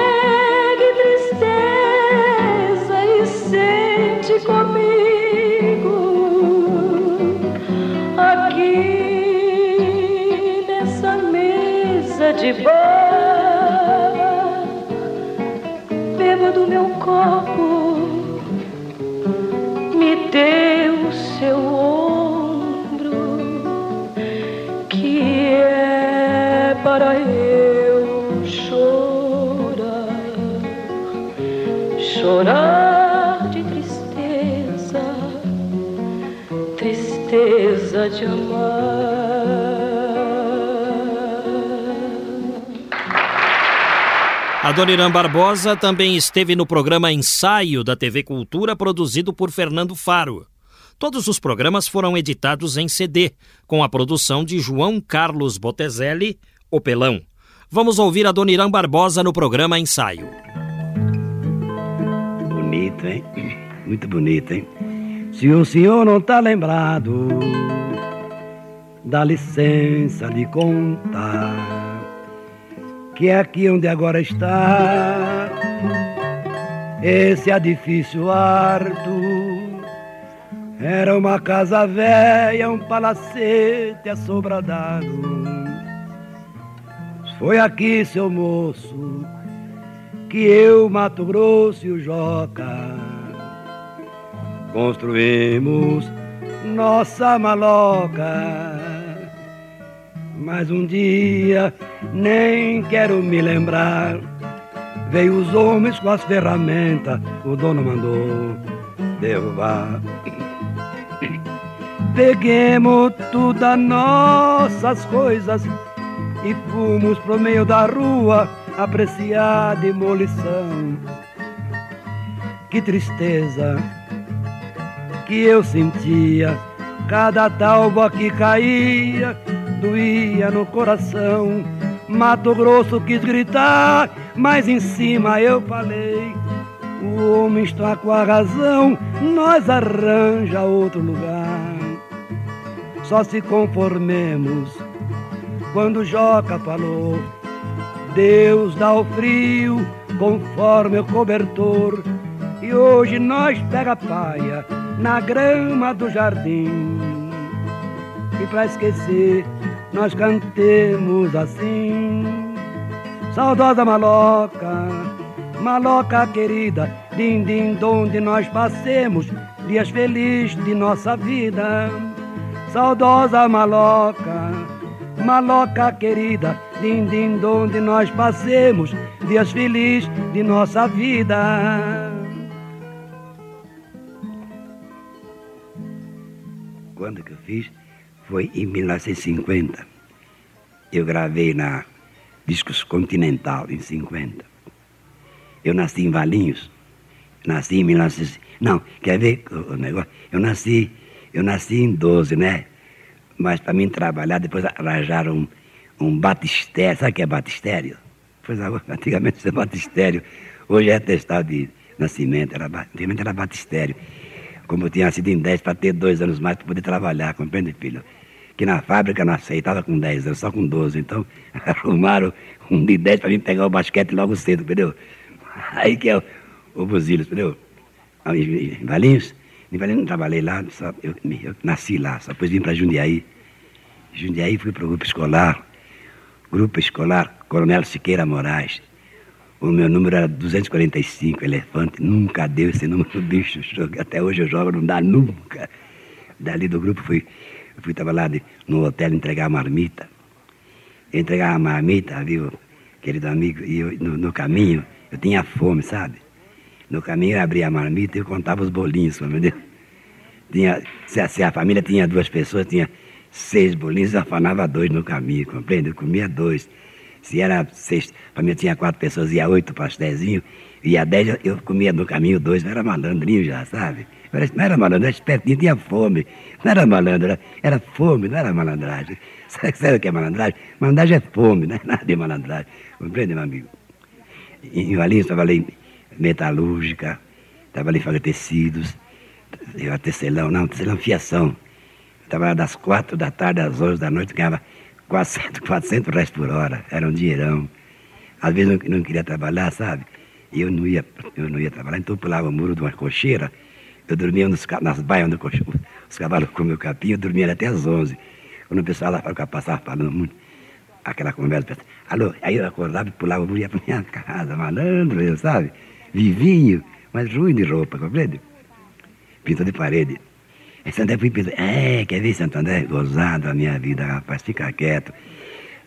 de bar. Beba do meu copo, me dê o seu ombro, que é para eu chorar, chorar de tristeza, tristeza de amar. Adoniran Barbosa também esteve no programa Ensaio da TV Cultura, produzido por Fernando Faro. Todos os programas foram editados em CD, com a produção de João Carlos Botezelli, o Pelão. Vamos ouvir Adoniran Barbosa no programa Ensaio. Bonito, hein? Muito bonito, hein? Se o senhor não tá lembrado, dá licença de contar que é aqui onde agora está esse edifício harto era uma casa velha, um palacete assobradado. Foi aqui, seu moço, que eu, Mato Grosso e o Joca construímos nossa maloca. Mas um dia, nem quero me lembrar, veio os homens com as ferramentas, o dono mandou derrubar. Peguemos todas nossas coisas e fomos pro meio da rua apreciar a demolição. Que tristeza que eu sentia, cada talba que caía doía no coração. Mato Grosso quis gritar, mas em cima eu falei. O homem está com a razão, nós arranja outro lugar. Só se conformemos quando Joca falou. Deus dá o frio conforme o cobertor. E hoje nós pega paia na grama do jardim. E pra esquecer, nós cantemos assim. Saudosa maloca, maloca querida, din din donde nós passemos dias felizes de nossa vida. Saudosa maloca, maloca querida, din din donde nós passemos dias felizes de nossa vida. quando que eu fiz foi em 1950. Eu gravei na Discos Continental, em 50. Eu nasci em Valinhos. Nasci em 19... Não, quer ver o negócio? Eu nasci, eu nasci em 12, né? Mas para mim trabalhar, depois arranjaram um, um batistério. Sabe o que é batistério? Pois antigamente isso é batistério. Hoje é testado de nascimento, era, antigamente era batistério como eu tinha nascido em 10, para ter dois anos mais para poder trabalhar, compreende, filho? Que na fábrica não aceitava com 10 anos, só com 12. Então, arrumaram um de 10 para mim pegar o basquete logo cedo, entendeu? Aí que é o, o entendeu? Em Valinhos, em Valinhos não trabalhei lá, só, eu, eu nasci lá, só depois vim para Jundiaí. Jundiaí fui para o grupo escolar, grupo escolar Coronel Siqueira Moraes. O meu número era 245, elefante. Nunca deu esse número do bicho. Até hoje eu jogo, não dá nunca. Dali do grupo fui, fui trabalhar de, no hotel entregar a marmita. Eu entregava a marmita, viu, querido amigo, e eu, no, no, caminho eu tinha fome, sabe? No caminho eu abria a marmita e eu contava os bolinhos, entendeu? Tinha, se, a, se a família tinha duas pessoas, tinha seis bolinhos, eu afanava dois no caminho, compreende? Eu comia dois. Se era seis, para mim tinha quatro pessoas, ia oito pastézinhos, ia dez, eu, eu comia no caminho dois, não era malandrinho já, sabe? Não era malandro, era espertinho, tinha fome. Não era malandro, era, era fome, não era malandragem. Sabe, sabe o que é malandragem? Malandragem é fome, não é nada de malandragem. Compreende, meu amigo? Em Valinhos trabalhei metalúrgica, trabalhei em fazer tecidos, eu tecelão, não, tecelão fiação. Trabalhava das quatro da tarde às onze da noite, ganhava 400, 400 reais por hora, era um dinheirão. Às vezes eu não queria trabalhar, sabe? Eu não ia, eu não ia trabalhar, então eu pulava o muro de uma cocheira, eu dormia nos, nas baias onde os cavalos comiam capim, eu dormia até às 11. Quando o pessoal lá passava falando muito, aquela conversa, alô, aí eu acordava e pulava o muro e ia para minha casa, malandro, eu, sabe? Vivinho, mas ruim de roupa, compreende? Pinto de parede. Santo André fui pensando, é, quer ver Santo André? Gozado a minha vida, rapaz, fica quieto.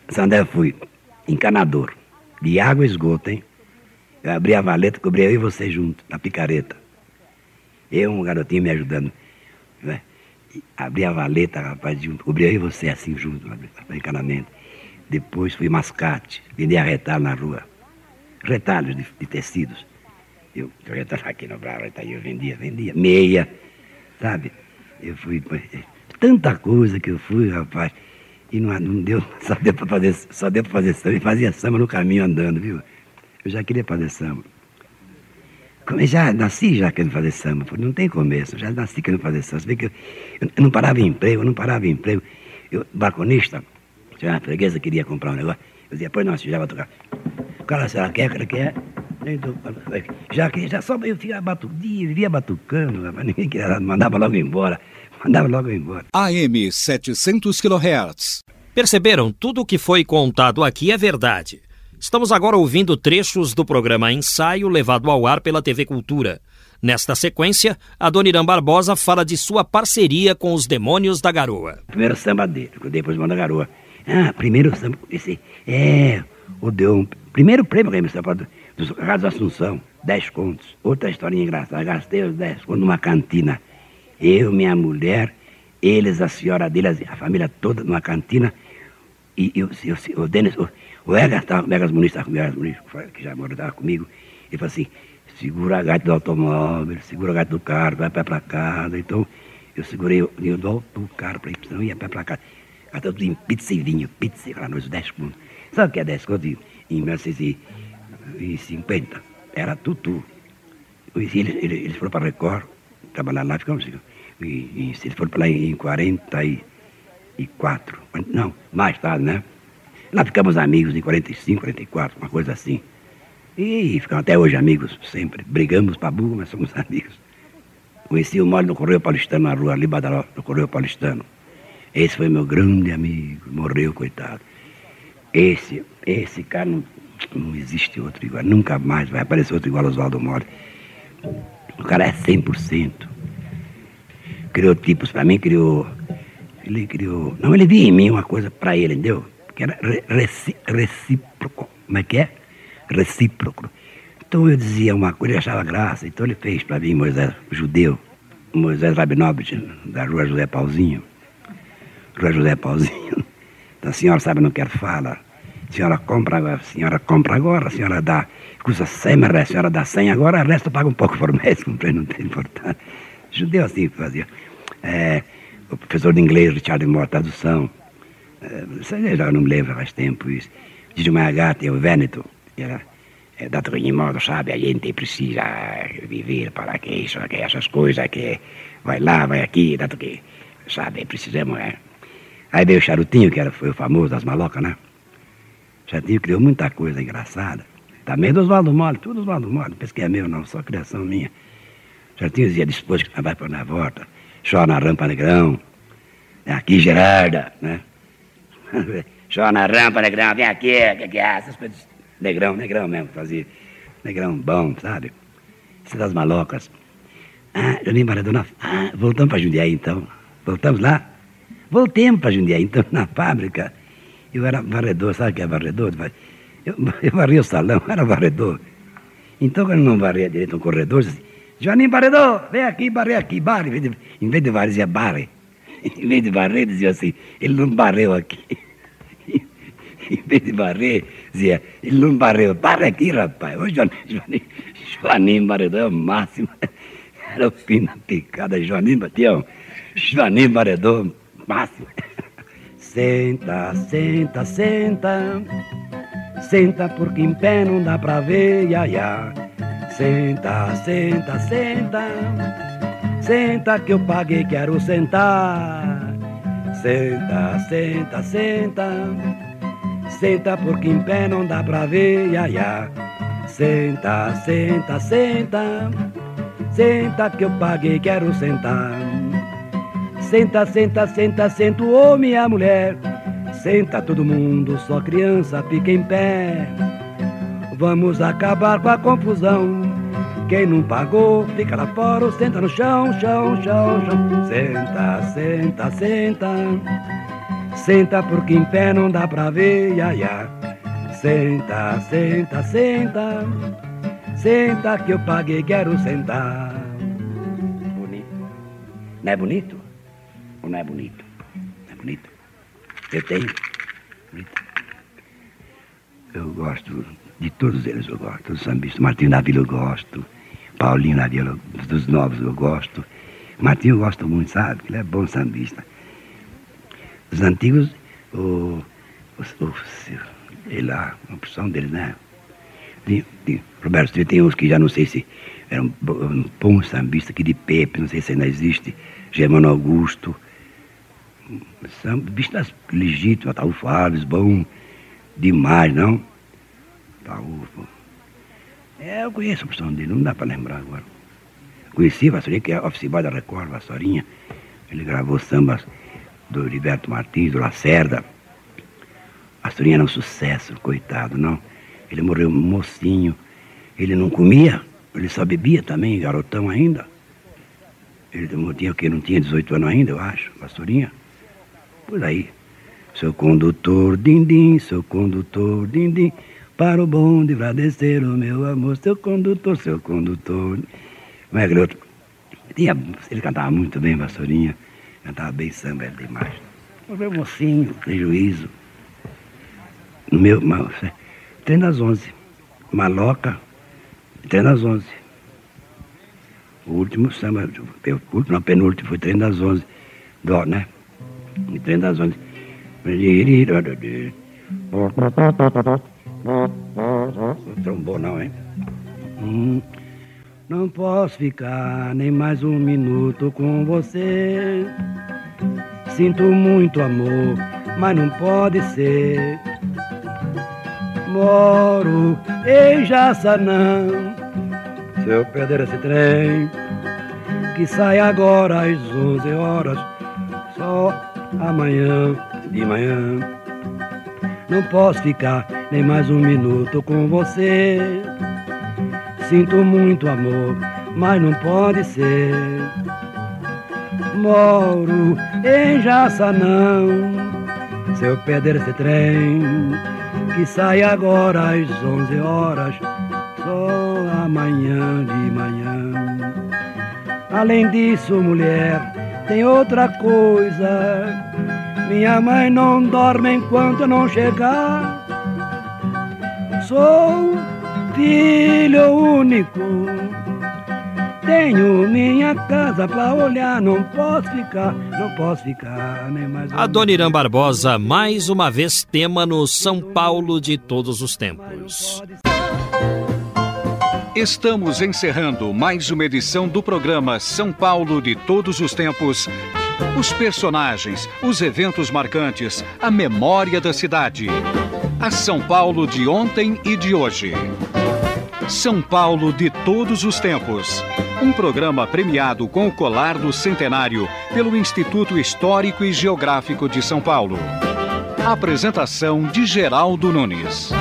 Santo André fui encanador, de água e esgoto, hein? Eu abri a valeta, cobri eu e você junto, na picareta. Eu, um garotinho me ajudando. Né? Abri a valeta, rapaz, junto, cobri eu e você assim junto, para encanamento. Depois fui mascate, vendia retalho na rua. Retalhos de, de tecidos. Eu, retalho aqui no Bravo, eu vendia, vendia. Meia, sabe? Eu fui. Tanta coisa que eu fui, rapaz. E não, não deu, só deu para fazer, só deu para fazer samba. E fazia samba no caminho andando, viu? Eu já queria fazer samba. Eu já nasci já querendo fazer samba, não tem começo, já nasci querendo fazer samba. Você vê que eu, eu, não parava em emprego, eu não parava em emprego. Eu, balconista, tinha uma freguesa queria comprar um negócio. Eu dizia, pois não, já vai tocar. O cara, será que é, cara quer? Já já só eu ficava batucando, vivia batucando, ninguém queria, mandava logo embora, mandava logo embora. AM 700 kHz. Perceberam? Tudo o que foi contado aqui é verdade. Estamos agora ouvindo trechos do programa Ensaio levado ao ar pela TV Cultura. Nesta sequência, a Dona Irã Barbosa fala de sua parceria com os Demônios da Garoa. Primeiro samba dele, depois Demônios da Garoa. Ah, primeiro samba, esse, é, o deu primeiro prêmio que eu do, dos Carlos Assunção, 10 contos. Outra historinha engraçada, gastei os 10 contos numa cantina. Eu, minha mulher, eles, a senhora deles, a família toda numa cantina. E eu, eu, o Denis, o, o Egas, o Egas Muniz, estava comigo, Egas Muniz, que já morou, estava comigo. Ele falou assim, segura a gaita do automóvel, segura a gaita do carro, vai pé para casa. Então, eu segurei o do, do carro para ir, senão ia pé para casa. Gastava tudo em pizza e vinho, pizza, lá nos 10 contos. Sabe o que é 10 contos em 1950? Era tutu. Eles, eles, eles foram para Record, trabalharam lá, ficamos. E, e eles foram para lá em 44, não, mais tarde, né? Lá ficamos amigos em 45, 44, uma coisa assim. E ficamos até hoje amigos, sempre. Brigamos para burro, mas somos amigos. Conheci o Mole no Correio Paulistano, na rua ali, Badaló, no Correio Paulistano. Esse foi meu grande amigo, morreu, coitado. Esse, esse cara não, não existe outro igual, nunca mais vai aparecer outro igual Oswaldo Mole. O cara é 100%. Criou tipos para mim, criou. Ele criou. Não, ele via em mim uma coisa para ele, entendeu? Que era recíproco. Como é que é? recíproco. Então eu dizia uma coisa e achava graça. Então ele fez para mim Moisés judeu, Moisés Rabinovich, da rua José Pauzinho. Rua José Pauzinho. Então a senhora sabe, não quer falar. A senhora compra agora, a senhora compra agora, a senhora dá, custa 100, mas a senhora dá 100 agora, o resto paga um pouco por mês, não tem importância. Judeu assim fazia. É, o professor de inglês, Richard Moore, tradução. É, já não me lembro faz tempo isso. Diz uma gata, o Veneto, era, ogni modo, sabe, a gente precisa viver para que isso, que essas coisas, que vai lá, vai aqui, tanto que, sabe, precisamos, é. Aí veio o Charutinho, que era, foi o famoso das malocas, né? O Charutinho criou muita coisa engraçada. Também do Oswaldo Mole, tudo Oswaldo Mole, pensa que é meu não, só criação minha. O Charutinho dizia, depois que vai para na volta, chora na rampa negrão, aqui Gerarda, né? chora na rampa negrão, vem aqui, que que é, essas coisas Negrão, negrão mesmo, fazia. Negrão bom, sabe? Isso das malocas. Ah, Juninho Maradona. Ah, voltamos para Jundiaí então. Voltamos lá? Voltemos para Jundiaí então, na fábrica. Eu era varredor, sabe o que é varredor? Eu, eu varria o salão, era varredor. Então, quando não varria direito um corredor, disse, Joaninho Varredor, vem aqui, barre aqui, barre. Em vez de varrer, dizia barre. Em vez de varrer, dizia assim, ele não barreu aqui. em vez de varrer, dizia, ele não varreu, barre aqui, rapaz. Ô, Joaninho, Joaninho, Baredão é o máximo. Era o fim da picada, Joaninho Batião. Joaninho Baredão, máximo. Senta, senta, senta. Senta porque em pé não dá pra ver, ia, ia. Senta, senta, senta. Senta que eu paguei, quero sentar. Senta, senta, senta. Senta porque em pé não dá pra ver, ia, ia. Senta, senta, senta. Senta que eu paguei, quero sentar. Senta, senta, senta, senta o homem e a mulher. Senta todo mundo, só criança fica em pé. Vamos acabar com a confusão. Quem não pagou, fica lá fora, senta no chão, chão, chão, chão. Senta, senta, senta. Senta porque em pé não dá pra ver, ia, ia. Senta, senta, senta. Senta que eu paguei, quero sentar. Bonito. Não é bonito? Ou não é bonito? Não é bonito? Eu tenho. Bonito. Eu gosto de todos eles, eu gosto. Dos sambistas. Martinho da Vila eu gosto. Paulinho Vila, dos novos eu gosto. Martinho eu gosto muito, sabe? Ele é bom sambista. Os antigos, o, o, o, ele, a opção deles, né? De, de, Roberto tem uns que já não sei se era um, um bom sambista aqui de Pepe, não sei se ainda existe, Germano Augusto, sambistas legítimos, Ataúfo Alves, bom demais, não? Ataúfo. É, eu conheço a opção dele, não dá para lembrar agora. Conheci Vassourinha, que é boy da Record, Vassourinha. Ele gravou sambas do Heriberto Martins, do Lacerda. Astorinha era um sucesso, coitado, não. Ele morreu mocinho. Ele não comia, Ele só bebia também, garotão ainda. Ele tinha o quê? Não tinha 18 anos ainda, eu acho, pastorinha. Por aí. Seu condutor, din-din, seu condutor, din-din, para o bonde vai descer o meu amor, seu condutor, seu condutor. Como é que outro? Tinha, ele cantava muito bem, pastorinha. Cantava bem samba, era demais. O meu mocinho, tem juízo. No meu, trem das onze. Maloca, trem das onze. O último samba, o último, não, penúltimo, foi trem das onze. Dó, né? E trem das onze. Trombou não, hein? Hum, não posso ficar nem mais um minuto com você. Sinto muito amor, mas não pode ser. Moro em Jaçanã. Se eu perder esse trem, que sai agora às 11 horas, só amanhã de manhã. Não posso ficar nem mais um minuto com você. Sinto muito amor, mas não pode ser. Moro em Jaçanão. Se eu perder esse trem, que sai agora às 11 horas, só amanhã de manhã. Além disso, mulher, tem outra coisa minha mãe não dorme enquanto eu não chegar. Sou filho único. Tenho minha casa pra olhar, não posso ficar, não posso ficar nem mais. A Dona Irã Barbosa, mais uma vez tema no São Paulo de todos os tempos. Estamos encerrando mais uma edição do programa São Paulo de todos os tempos os personagens, os eventos marcantes, a memória da cidade. A São Paulo de ontem e de hoje. São Paulo de todos os tempos. Um programa premiado com o colar do centenário pelo Instituto Histórico e Geográfico de São Paulo. Apresentação de Geraldo Nunes.